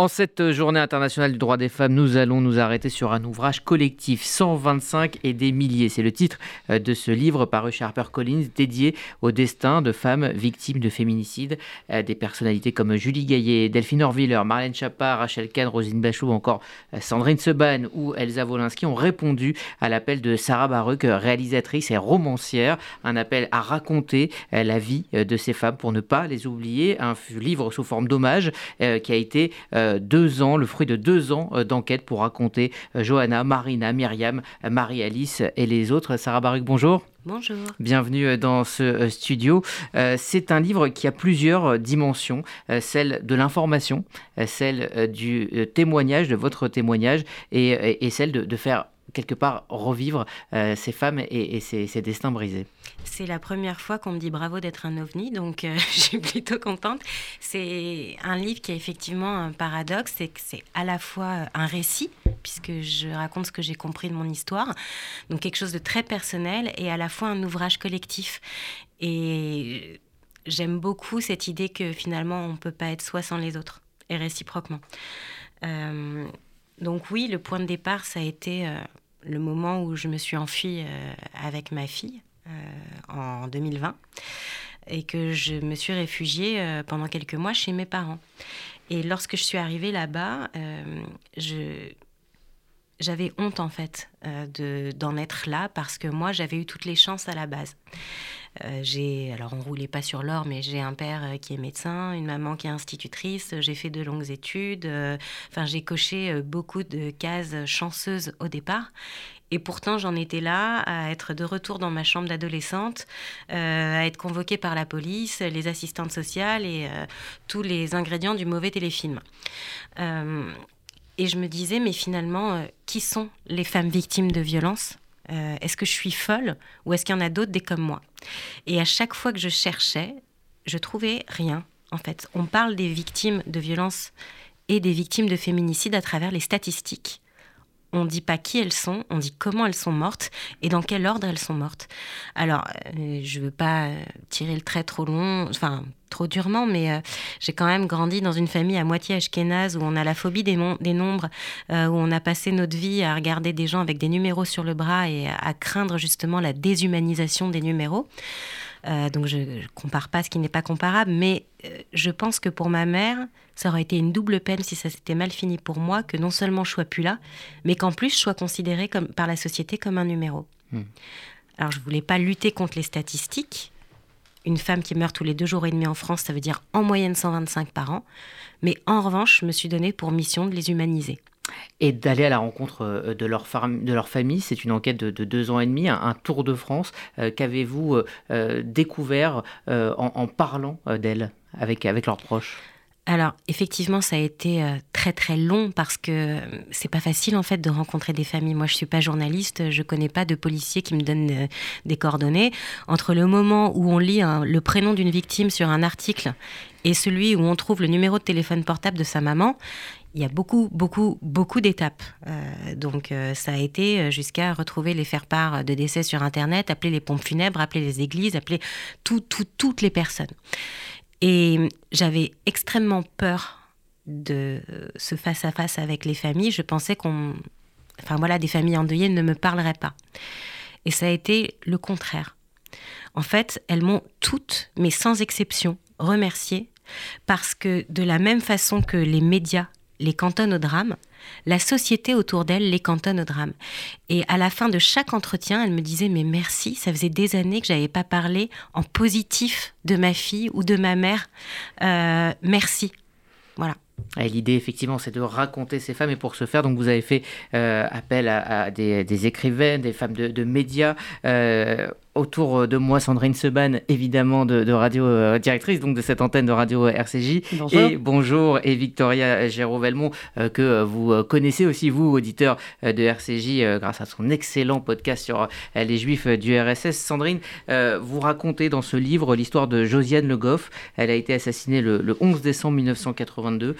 En cette journée internationale du droit des femmes, nous allons nous arrêter sur un ouvrage collectif 125 et des milliers. C'est le titre euh, de ce livre paru chez HarperCollins dédié au destin de femmes victimes de féminicide. Euh, des personnalités comme Julie Gaillet, Delphine Orviller, Marlène Chapa, Rachel Kahn, Rosine Bachot ou encore euh, Sandrine Seban ou Elsa Wolinski ont répondu à l'appel de Sarah Baruch, réalisatrice et romancière. Un appel à raconter la vie de ces femmes pour ne pas les oublier. Un livre sous forme d'hommage qui a été deux ans, le fruit de deux ans euh, d'enquête pour raconter euh, Johanna, Marina, Myriam, Marie-Alice et les autres. Sarah Baruch, bonjour. Bonjour. Bienvenue dans ce studio. C'est un livre qui a plusieurs dimensions, celle de l'information, celle du témoignage, de votre témoignage, et, celle de, faire quelque part revivre ces femmes et, ces destins brisés. C'est la première fois qu'on me dit bravo d'être un ovni, donc euh, je suis plutôt contente. C'est un livre qui a effectivement un paradoxe, c'est c'est à la fois un récit, puisque je raconte ce que j'ai compris de mon histoire, donc quelque chose de très personnel, et à la fois un ouvrage collectif. Et j'aime beaucoup cette idée que finalement on ne peut pas être soi sans les autres, et réciproquement. Euh, donc oui, le point de départ, ça a été... Euh, le moment où je me suis enfuie avec ma fille, euh, en 2020 et que je me suis réfugiée euh, pendant quelques mois chez mes parents. Et lorsque je suis arrivée là-bas, euh, j'avais honte en fait de d'en être là parce que moi j'avais eu toutes les chances à la base. J'ai alors on roulait pas sur l'or mais j'ai un père qui est médecin, une maman qui est institutrice, j'ai fait de longues études, enfin j'ai coché beaucoup de cases chanceuses au départ et pourtant, j'en étais là à être de retour dans ma chambre d'adolescente, euh, à être convoquée par la police, les assistantes sociales et euh, tous les ingrédients du mauvais téléfilm. Euh, et je me disais, mais finalement, qui sont les femmes victimes de violences? Est-ce que je suis folle ou est-ce qu'il y en a d'autres des comme moi? Et à chaque fois que je cherchais, je trouvais rien. En fait, on parle des victimes de violences et des victimes de féminicide à travers les statistiques on ne dit pas qui elles sont, on dit comment elles sont mortes et dans quel ordre elles sont mortes. Alors, euh, je ne veux pas tirer le trait trop long, enfin trop durement, mais euh, j'ai quand même grandi dans une famille à moitié ashkénaze où on a la phobie des, nombres, euh, où on a passé notre vie à regarder des gens avec des numéros sur le bras et à craindre justement la déshumanisation des numéros. Euh, donc je ne compare pas ce qui n'est pas comparable, mais euh, je pense que pour ma mère, ça aurait été une double peine si ça s'était mal fini pour moi, que non seulement je sois plus là, mais qu'en plus je sois considérée comme, par la société comme un numéro. Hmm. Alors je voulais pas lutter contre les statistiques. Une femme qui meurt tous les deux jours et demi en France, ça veut dire en moyenne 125 par an. Mais en revanche, je me suis donné pour mission de les humaniser et d'aller à la rencontre euh, de leur, de leur famille. C'est une enquête de, deux ans et demi, un, tour de France. Euh, qu'avez-vous euh, découvert en, parlant d'elles avec, avec leurs proches? Alors effectivement, ça a été très très long parce que c'est pas facile en fait de rencontrer des familles. Moi, je suis pas journaliste, je connais pas de policier qui me donne des coordonnées. Entre le moment où on lit le prénom d'une victime sur un article et celui où on trouve le numéro de téléphone portable de sa maman, il y a beaucoup, beaucoup, beaucoup d'étapes. Euh, donc, euh, ça a été euh, jusqu'à retrouver les faire-part de décès sur Internet, appeler les pompes funèbres, appeler les églises, appeler tout, toutes les personnes. Et j'avais extrêmement peur de ce face-à-face avec les familles. Je pensais qu'on. Enfin, voilà, des familles endeuillées ne me parleraient pas. Et ça a été le contraire. En fait, elles m'ont toutes, mais sans exception, remercié parce que de la même façon que les médias les cantonne au drame, la société autour d'elle les cantonne au drame. Et à la fin de chaque entretien, elle me disait mais merci, ça faisait des années que j'avais pas parlé en positif de ma fille ou de ma mère. Euh, merci. Voilà. L'idée, effectivement, c'est de raconter ces femmes. Et pour ce faire, donc, vous avez fait euh, appel à, des, écrivaines, des femmes de, médias. Euh, autour de moi Sandrine Seban, évidemment de, radio euh, directrice, donc de cette antenne de radio euh, RCJ. Bonjour. Et bonjour, et Victoria Géraud-Velmont, euh, que vous connaissez aussi, vous, auditeur de RCJ, grâce à son excellent podcast sur les Juifs du RSS. Sandrine, vous racontez dans ce livre l'histoire de Josiane Le Goff. Elle a été assassinée le, 11 décembre 1982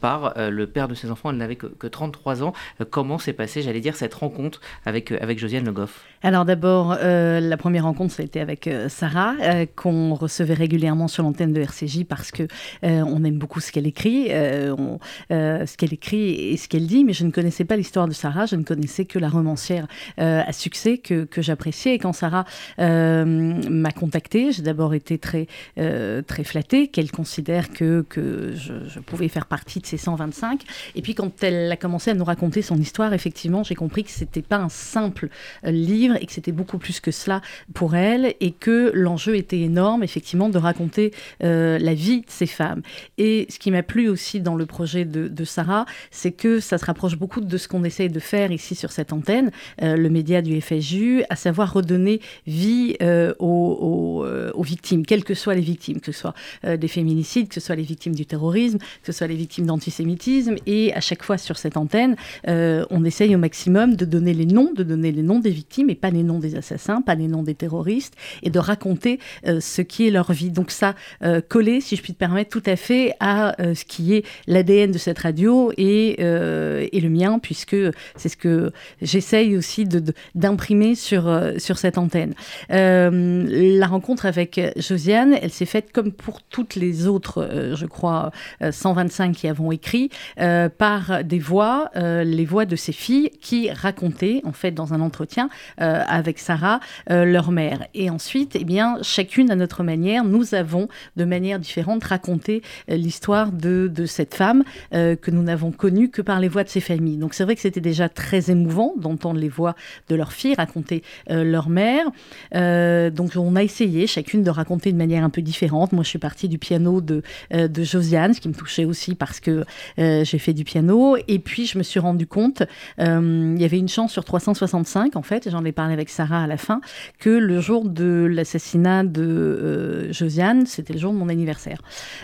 par le père de ses enfants. Elle n'avait que, que, 33 ans. comment s'est passée, j'allais dire, cette rencontre avec, avec Josiane Le Goff? Alors d'abord, euh, la première rencontre, ça a été avec euh, Sarah, euh, qu'on recevait régulièrement sur l'antenne de RCJ parce que on aime beaucoup ce qu'elle écrit, ce qu'elle écrit et ce qu'elle dit, mais je ne connaissais pas l'histoire de Sarah, je ne connaissais que la romancière à succès que, que j'appréciais. Et quand Sarah m'a contactée, j'ai d'abord été très, très flattée qu'elle considère que, que je, pouvais faire partie de ces 125. Et puis quand elle a commencé à nous raconter son histoire, effectivement, j'ai compris que c'était pas un simple livre et que c'était beaucoup plus que cela pour elle et que l'enjeu était énorme, effectivement, de raconter euh, la vie de ces femmes. Et ce qui m'a plu aussi dans le projet de, Sarah, c'est que ça se rapproche beaucoup de ce qu'on essaye de faire ici sur cette antenne, euh, le média du FSU, à savoir redonner vie euh, aux, victimes, quelles que soient les victimes, que ce soit des féminicides, que ce soit les victimes du terrorisme, que ce soit les victimes d'antisémitisme. Et à chaque fois sur cette antenne, on essaye au maximum de donner les noms, de donner les noms des victimes et pas les noms des assassins, pas les noms des terroristes, et de raconter euh, ce qui est leur vie. Donc ça euh, si je puis te permettre, tout à fait à euh, ce qui est l'ADN de cette radio et, et le mien, puisque c'est ce que j'essaye aussi d'imprimer sur, sur cette antenne. la rencontre avec Josiane, elle s'est faite comme pour toutes les autres, je crois, 125 qui avons écrit, par des voix, les voix de ces filles qui racontaient, en fait, dans un entretien, euh, avec Sarah, euh, leur mère. Et ensuite, eh bien, chacune à notre manière, nous avons de manière différente raconté euh, l'histoire de, cette femme que nous n'avons connue que par les voix de ses familles. Donc c'est vrai que c'était déjà très émouvant d'entendre les voix de leurs filles raconter leur mère. donc on a essayé chacune de raconter de manière un peu différente. Moi, je suis partie du piano de, de Josiane, ce qui me touchait aussi parce que j'ai fait du piano. Et puis, je me suis rendu compte, il y avait une chance sur 365, en fait, j'en ai parlé avec Sarah à la fin, que le jour de l'assassinat de euh, Josiane, c'était le jour de mon anniversaire.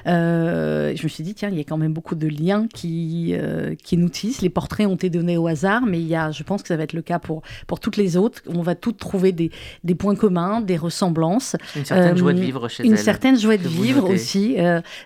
Euh, je me suis dit, tiens, il y a quand même beaucoup de liens qui, euh, qui nous tissent. Les portraits ont été donnés au hasard, mais il y a, je pense que ça va être le cas pour, pour toutes les autres. On va toutes trouver des, des points communs, des ressemblances. Une certaine joie de vivre chez Une certaine joie de vivre aussi.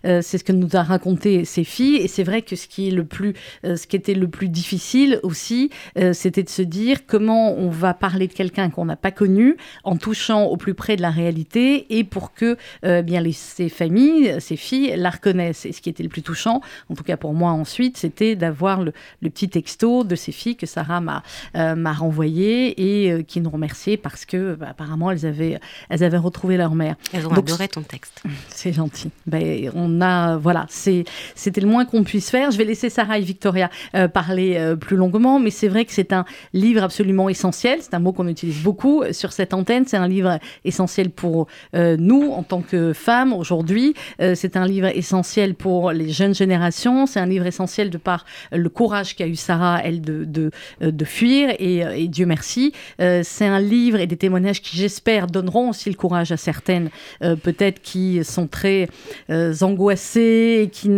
c'est ce que nous a raconté ces filles. Et c'est vrai que ce qui, est le plus, ce qui était le plus difficile aussi, c'était de se dire comment on va parler de quelqu'un qu'on n'a pas connu en touchant au plus près de la réalité et pour que euh, bien les, ces familles, ces filles la reconnaissent. Et ce qui était le plus touchant, en tout cas pour moi ensuite, c'était d'avoir le, petit texto de ces filles que Sarah m'a euh, m'a renvoyé et euh, qui nous remerciaient parce que bah, apparemment elles avaient elles avaient retrouvé leur mère. Elles ont adoré ton texte. C'est gentil. Ben, on a voilà, c'est c'était le moins qu'on puisse faire. Je vais laisser Sarah et Victoria parler plus longuement, mais c'est vrai que c'est un livre absolument essentiel. C'est un mot qu'on utilise beaucoup sur cette antenne. C'est un livre essentiel pour euh, nous en tant que femmes aujourd'hui. Euh, c'est un livre essentiel pour les jeunes générations. C'est un livre essentiel de par le courage qu'a eu Sarah, elle, de, de, euh, fuir. Et, et, Dieu merci. c'est un livre et des témoignages qui, j'espère, donneront aussi le courage à certaines, peut-être qui sont très angoissées, et qui,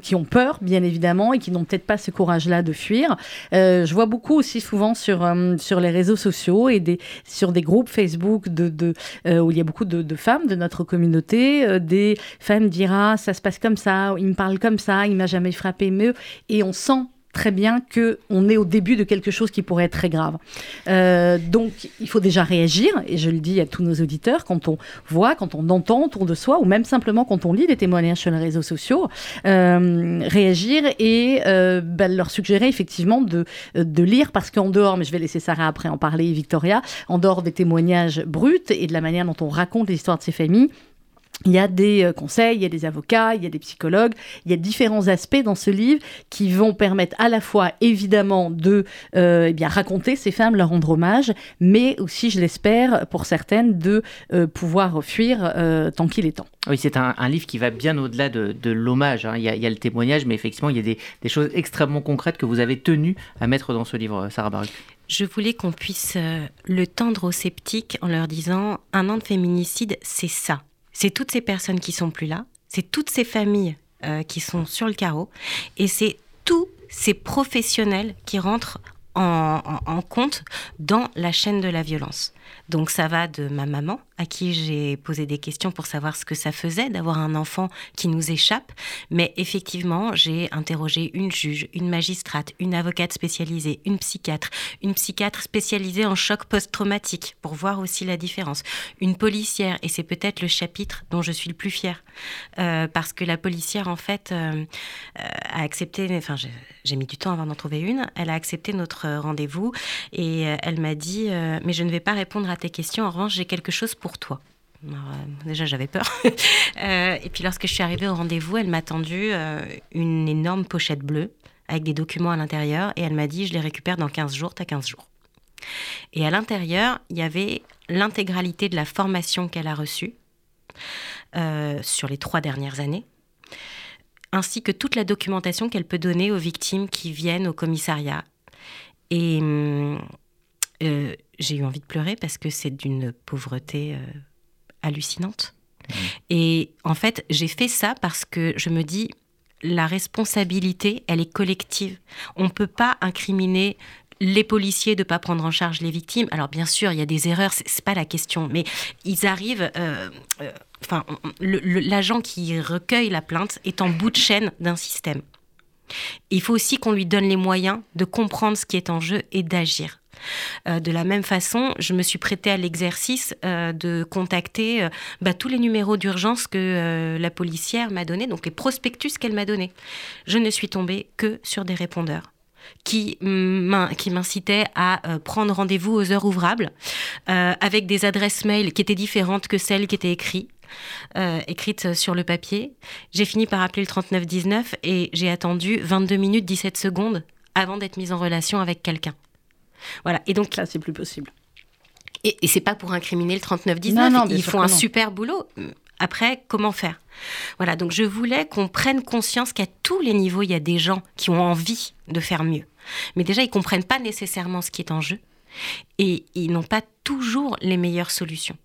qui ont peur, bien évidemment, et qui n'ont peut-être pas ce courage-là de fuir. je vois beaucoup aussi souvent sur, sur les réseaux sociaux et sur des groupes Facebook euh, où il y a beaucoup de, femmes de notre communauté. Euh, des femmes diront ah, ça se passe comme ça, il me parle comme ça, il m'a jamais frappé, mais et on sent très bien que on est au début de quelque chose qui pourrait être très grave. Euh, donc, il faut déjà réagir, et je le dis à tous nos auditeurs, quand on voit, quand on entend autour de soi, ou même simplement quand on lit des témoignages sur les réseaux sociaux, euh, réagir et euh, bah, leur suggérer effectivement de, de lire, parce qu'en dehors, mais je vais laisser Sarah après en parler, Victoria, en dehors des témoignages bruts et de la manière dont on raconte l'histoire de ces familles, il y a des euh, conseils, il y a des avocats, il y a des psychologues, il y a différents aspects dans ce livre qui vont permettre à la fois évidemment de euh, eh bien raconter ces femmes, leur rendre hommage, mais aussi, je l'espère, pour certaines, de euh, pouvoir fuir tant qu'il est temps. Oui, c'est un, livre qui va bien au-delà de, l'hommage. Hein. Il, il, y a le témoignage, mais effectivement, il y a des, des, choses extrêmement concrètes que vous avez tenu à mettre dans ce livre, Sarah Baruch. Je voulais qu'on puisse le tendre aux sceptiques en leur disant un an de féminicide, c'est ça c'est toutes ces personnes qui sont plus là, c'est toutes ces familles euh, qui sont sur le carreau, et c'est tous ces professionnels qui rentrent en, compte dans la chaîne de la violence. Donc ça va de ma maman à qui j'ai posé des questions pour savoir ce que ça faisait d'avoir un enfant qui nous échappe. Mais effectivement, j'ai interrogé une juge, une magistrate, une avocate spécialisée, une psychiatre, une psychiatre spécialisée en choc post-traumatique pour voir aussi la différence, une policière, et c'est peut-être le chapitre dont je suis le plus fière, euh, parce que la policière, en fait, euh, euh, a accepté, enfin, j'ai mis du temps avant d'en trouver une, elle a accepté notre rendez-vous et elle m'a dit, mais je ne vais pas répondre à tes questions, en revanche, j'ai quelque chose pour toi. Euh, déjà, j'avais peur. Euh, et puis, lorsque je suis arrivée au rendez-vous, elle m'a tendu euh, une énorme pochette bleue avec des documents à l'intérieur et elle m'a dit Je les récupère dans 15 jours, t'as 15 jours. Et à l'intérieur, il y avait l'intégralité de la formation qu'elle a reçue sur les trois dernières années, ainsi que toute la documentation qu'elle peut donner aux victimes qui viennent au commissariat. Et hum, j'ai eu envie de pleurer parce que c'est d'une pauvreté euh, hallucinante. Mmh. Et en fait, j'ai fait ça parce que je me dis, la responsabilité, elle est collective. On ne peut pas incriminer les policiers de ne pas prendre en charge les victimes. Alors bien sûr, il y a des erreurs, c'est pas la question, mais ils arrivent. Euh, euh, enfin, l'agent qui recueille la plainte est en bout de chaîne d'un système. Il faut aussi qu'on lui donne les moyens de comprendre ce qui est en jeu et d'agir. Euh, de la même façon, je me suis prêtée à l'exercice euh, de contacter euh, bah, tous les numéros d'urgence que la policière m'a donné, donc les prospectus qu'elle m'a donnés. Je ne suis tombée que sur des répondeurs qui m'incitaient à prendre rendez-vous aux heures ouvrables, avec des adresses mail qui étaient différentes que celles qui étaient écrites. écrites sur le papier. J'ai fini par appeler le 3919 et j'ai attendu 22 minutes 17 secondes avant d'être mise en relation avec quelqu'un. Voilà. Et donc là, c'est plus possible. Et, et c'est pas pour incriminer le 39-19. Ils font un super boulot. Après, comment faire? Voilà. Donc je voulais qu'on prenne conscience qu'à tous les niveaux, il y a des gens qui ont envie de faire mieux. Mais déjà, ils comprennent pas nécessairement ce qui est en jeu et ils n'ont pas toujours les meilleures solutions.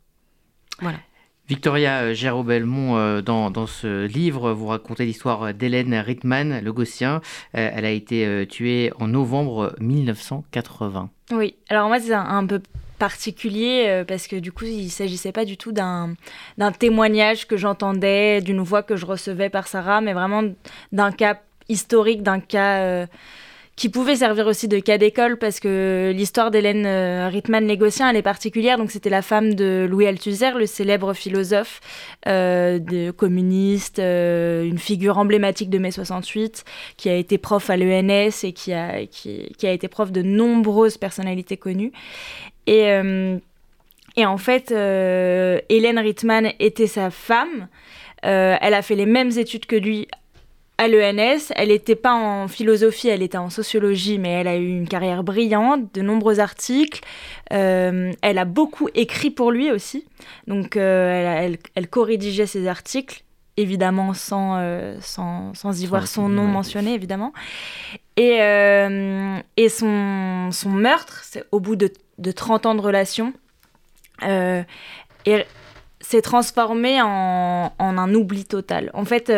Voilà. Victoria euh, Géraud-Belmont, euh, dans, dans, ce livre, vous racontez l'histoire d'Hélène Rittmann, le Gaussien. Euh, elle a été tuée en novembre 1980. Oui, alors moi c'est un, peu particulier parce que du coup il ne s'agissait pas du tout d'un témoignage que j'entendais, d'une voix que je recevais par Sarah, mais vraiment d'un cas historique, d'un cas qui pouvait servir aussi de cas d'école parce que l'histoire d'Hélène euh, Rittmann Négocien, elle est particulière. Donc, c'était la femme de Louis Althusser, le célèbre philosophe euh, communiste, euh, une figure emblématique de mai 68, qui a été prof à l'ENS et qui a, qui, a été prof de nombreuses personnalités connues. Et, et en fait, Hélène Rittmann était sa femme. elle a fait les mêmes études que lui à l'ENS. Elle n'était pas en philosophie, elle était en sociologie, mais elle a eu une carrière brillante, de nombreux articles. Euh, elle a beaucoup écrit pour lui aussi. Donc euh, elle, elle, co-rédigeait ses articles, évidemment sans, euh, sans, sans, y voir son nom mentionné, évidemment. Et, et son, son meurtre, c'est au bout de, de 30 ans de relation. s'est transformé en, en, un oubli total. En fait,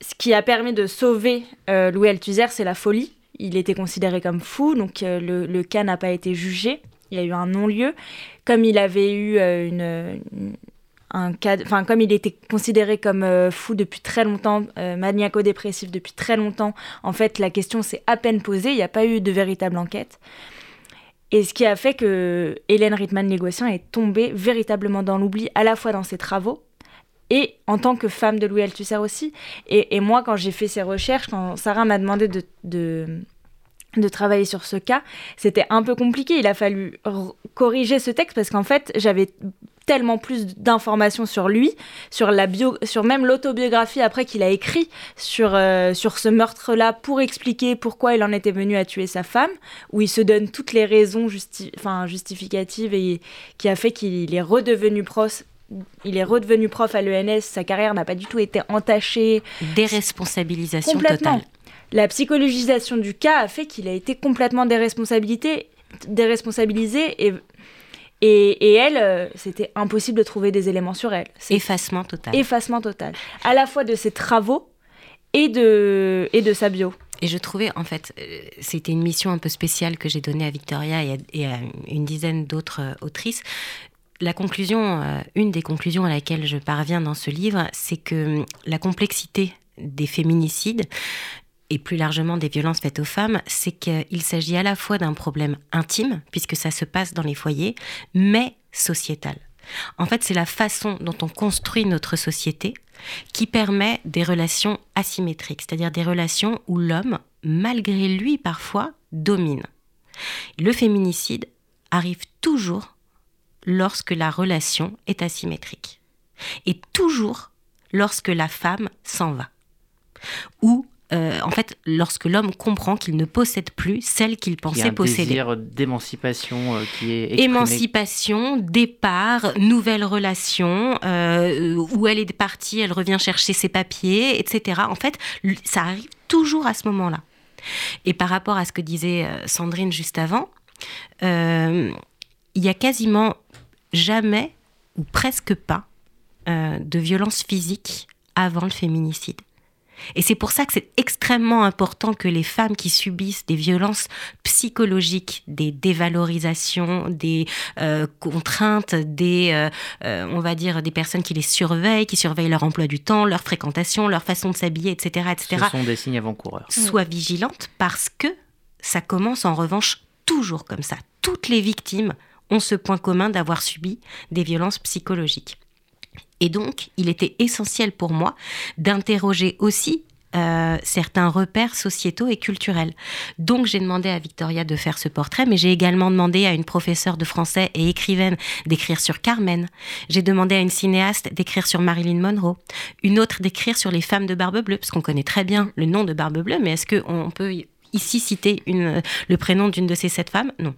ce qui a permis de sauver euh, Louis Althusser, c'est la folie. Il était considéré comme fou, donc euh, le, cas n'a pas été jugé. Il y a eu un non-lieu. Comme il avait eu euh, un cas, enfin comme il était considéré comme fou depuis très longtemps, maniaco-dépressif depuis très longtemps, en fait la question s'est à peine posée. Il n'y a pas eu de véritable enquête. Et ce qui a fait que Hélène Rittmann négociant est tombée véritablement dans l'oubli, à la fois dans ses travaux, et en tant que femme de Louis Althusser aussi. Et, moi, quand j'ai fait ces recherches, quand Sarah m'a demandé de, travailler sur ce cas, c'était un peu compliqué. Il a fallu corriger ce texte parce qu'en fait, j'avais tellement plus d'informations sur lui, sur la bio, sur même l'autobiographie après qu'il a écrit sur, euh, sur ce meurtre-là pour expliquer pourquoi il en était venu à tuer sa femme, où il se donne toutes les raisons justificatives et qui a fait qu'il est redevenu proche il est redevenu prof à l'ENS, sa carrière n'a pas du tout été entachée. Déresponsabilisation complètement. totale. La psychologisation du cas a fait qu'il a été complètement déresponsabilisé et, et, et elle, euh, c'était impossible de trouver des éléments sur elle. Effacement total. Effacement total. À la fois de ses travaux et de, et de sa bio. et je trouvais, en fait, euh, c'était une mission un peu spéciale que j'ai donnée à Victoria et à, une dizaine d'autres euh, autrices. La conclusion, euh, une des conclusions à laquelle je parviens dans ce livre, c'est que hum, la complexité des féminicides et plus largement des violences faites aux femmes, c'est qu'il s'agit à la fois d'un problème intime, puisque ça se passe dans les foyers, mais sociétal. En fait, c'est la façon dont on construit notre société qui permet des relations asymétriques, c'est-à-dire des relations où l'homme, malgré lui parfois, domine. Le féminicide arrive toujours lorsque la relation est asymétrique et toujours lorsque la femme s'en va ou euh, en fait, lorsque l'homme comprend qu'il ne possède plus celle qu'il pensait posséder. Il y a un désir d'émancipation euh, qui est exprimé. Émancipation, départ, nouvelle relation, euh, où elle est partie, elle revient chercher ses papiers, etc. En fait, ça arrive toujours à ce moment-là. Et par rapport à ce que disait Sandrine juste avant, il y a quasiment jamais, ou presque pas, de violence physique avant le féminicide. Et c'est pour ça que c'est extrêmement important que les femmes qui subissent des violences psychologiques, des dévalorisations, des euh, contraintes, des, euh, euh, on va dire, des personnes qui les surveillent, qui surveillent leur emploi du temps, leur fréquentation, leur façon de s'habiller, etc., etc. Ce sont des signes avant-coureurs. Soient vigilantes parce que ça commence en revanche toujours comme ça. Toutes les victimes ont ce point commun d'avoir subi des violences psychologiques. Et donc, il était essentiel pour moi d'interroger aussi euh, certains repères sociétaux et culturels. Donc j'ai demandé à Victoria de faire ce portrait, mais j'ai également demandé à une professeure de français et écrivaine d'écrire sur Carmen. J'ai demandé à une cinéaste d'écrire sur Marilyn Monroe. Une autre d'écrire sur les femmes de Barbe Bleue, parce qu'on connaît très bien le nom de Barbe Bleue, mais est-ce qu'on peut ici citer le prénom d'une de ces sept femmes? Non.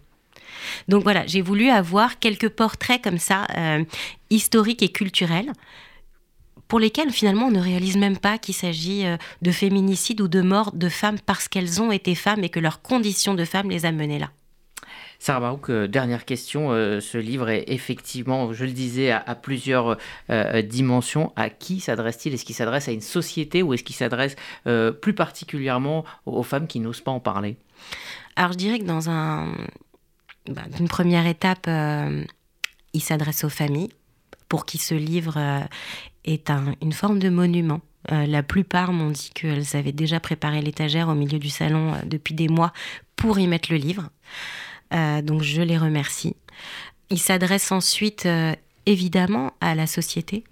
Donc voilà, j'ai voulu avoir quelques portraits comme ça, euh, historiques et culturels, pour lesquels finalement on ne réalise même pas qu'il s'agit euh, de féminicide ou de mort de femmes parce qu'elles ont été femmes et que leur condition de femme les a menées là. Sarah Barouk, euh, dernière question. ce livre est effectivement, je le disais, à, plusieurs dimensions. À qui s'adresse-t-il? Est-ce qu'il s'adresse à une société ou est-ce qu'il s'adresse plus particulièrement aux femmes qui n'osent pas en parler? Alors je dirais que dans un, bah, d'une première étape, euh, il s'adresse aux familles pour qui ce livre euh, est une forme de monument. Euh, la plupart m'ont dit qu'elles avaient déjà préparé l'étagère au milieu du salon depuis des mois pour y mettre le livre. donc je les remercie. Il s'adresse ensuite évidemment à la société,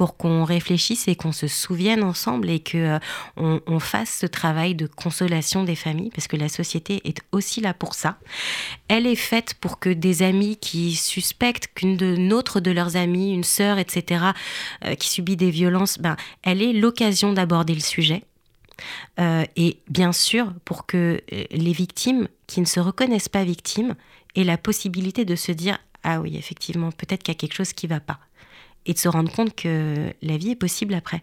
pour qu'on réfléchisse et qu'on se souvienne ensemble et que euh, on, fasse ce travail de consolation des familles, parce que la société est aussi là pour ça. Elle est faite pour que des amis qui suspectent qu'une de notre de leurs amis, une sœur, etc., euh, qui subit des violences, ben, elle est l'occasion d'aborder le sujet. Euh, et bien sûr, pour que les victimes qui ne se reconnaissent pas victimes aient la possibilité de se dire ah oui, effectivement, peut-être qu'il y a quelque chose qui ne va pas et de se rendre compte que la vie est possible après.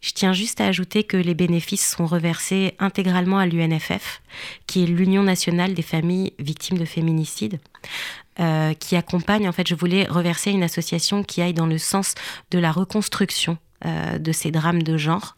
Je tiens juste à ajouter que les bénéfices sont reversés intégralement à l'UNFF, qui est l'Union nationale des familles victimes de féminicide, euh, qui accompagne, en fait, je voulais reverser une association qui aille dans le sens de la reconstruction euh, de ces drames de genre.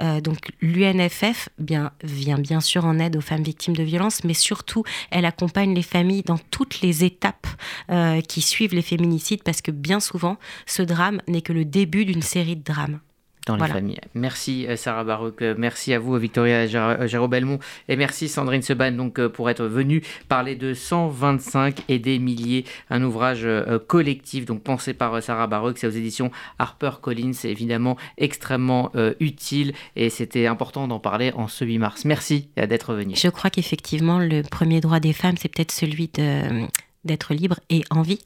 Euh, donc l'UNFF vient bien sûr en aide aux femmes victimes de violences, mais surtout elle accompagne les familles dans toutes les étapes euh, qui suivent les féminicides, parce que bien souvent, ce drame n'est que le début d'une série de drames dans les familles. Merci euh, Sarah Barouk, euh, merci à vous Victoria Géraud Belmont. Et merci Sandrine Seban donc euh, pour être venue parler de 125 et des milliers, un ouvrage collectif donc pensé par Sarah Barouk, c'est aux éditions Harper Collins, c'est évidemment extrêmement utile et c'était important d'en parler en ce 8 mars. Merci d'être venu. Je crois qu'effectivement le premier droit des femmes c'est peut-être celui de d'être libre et en vie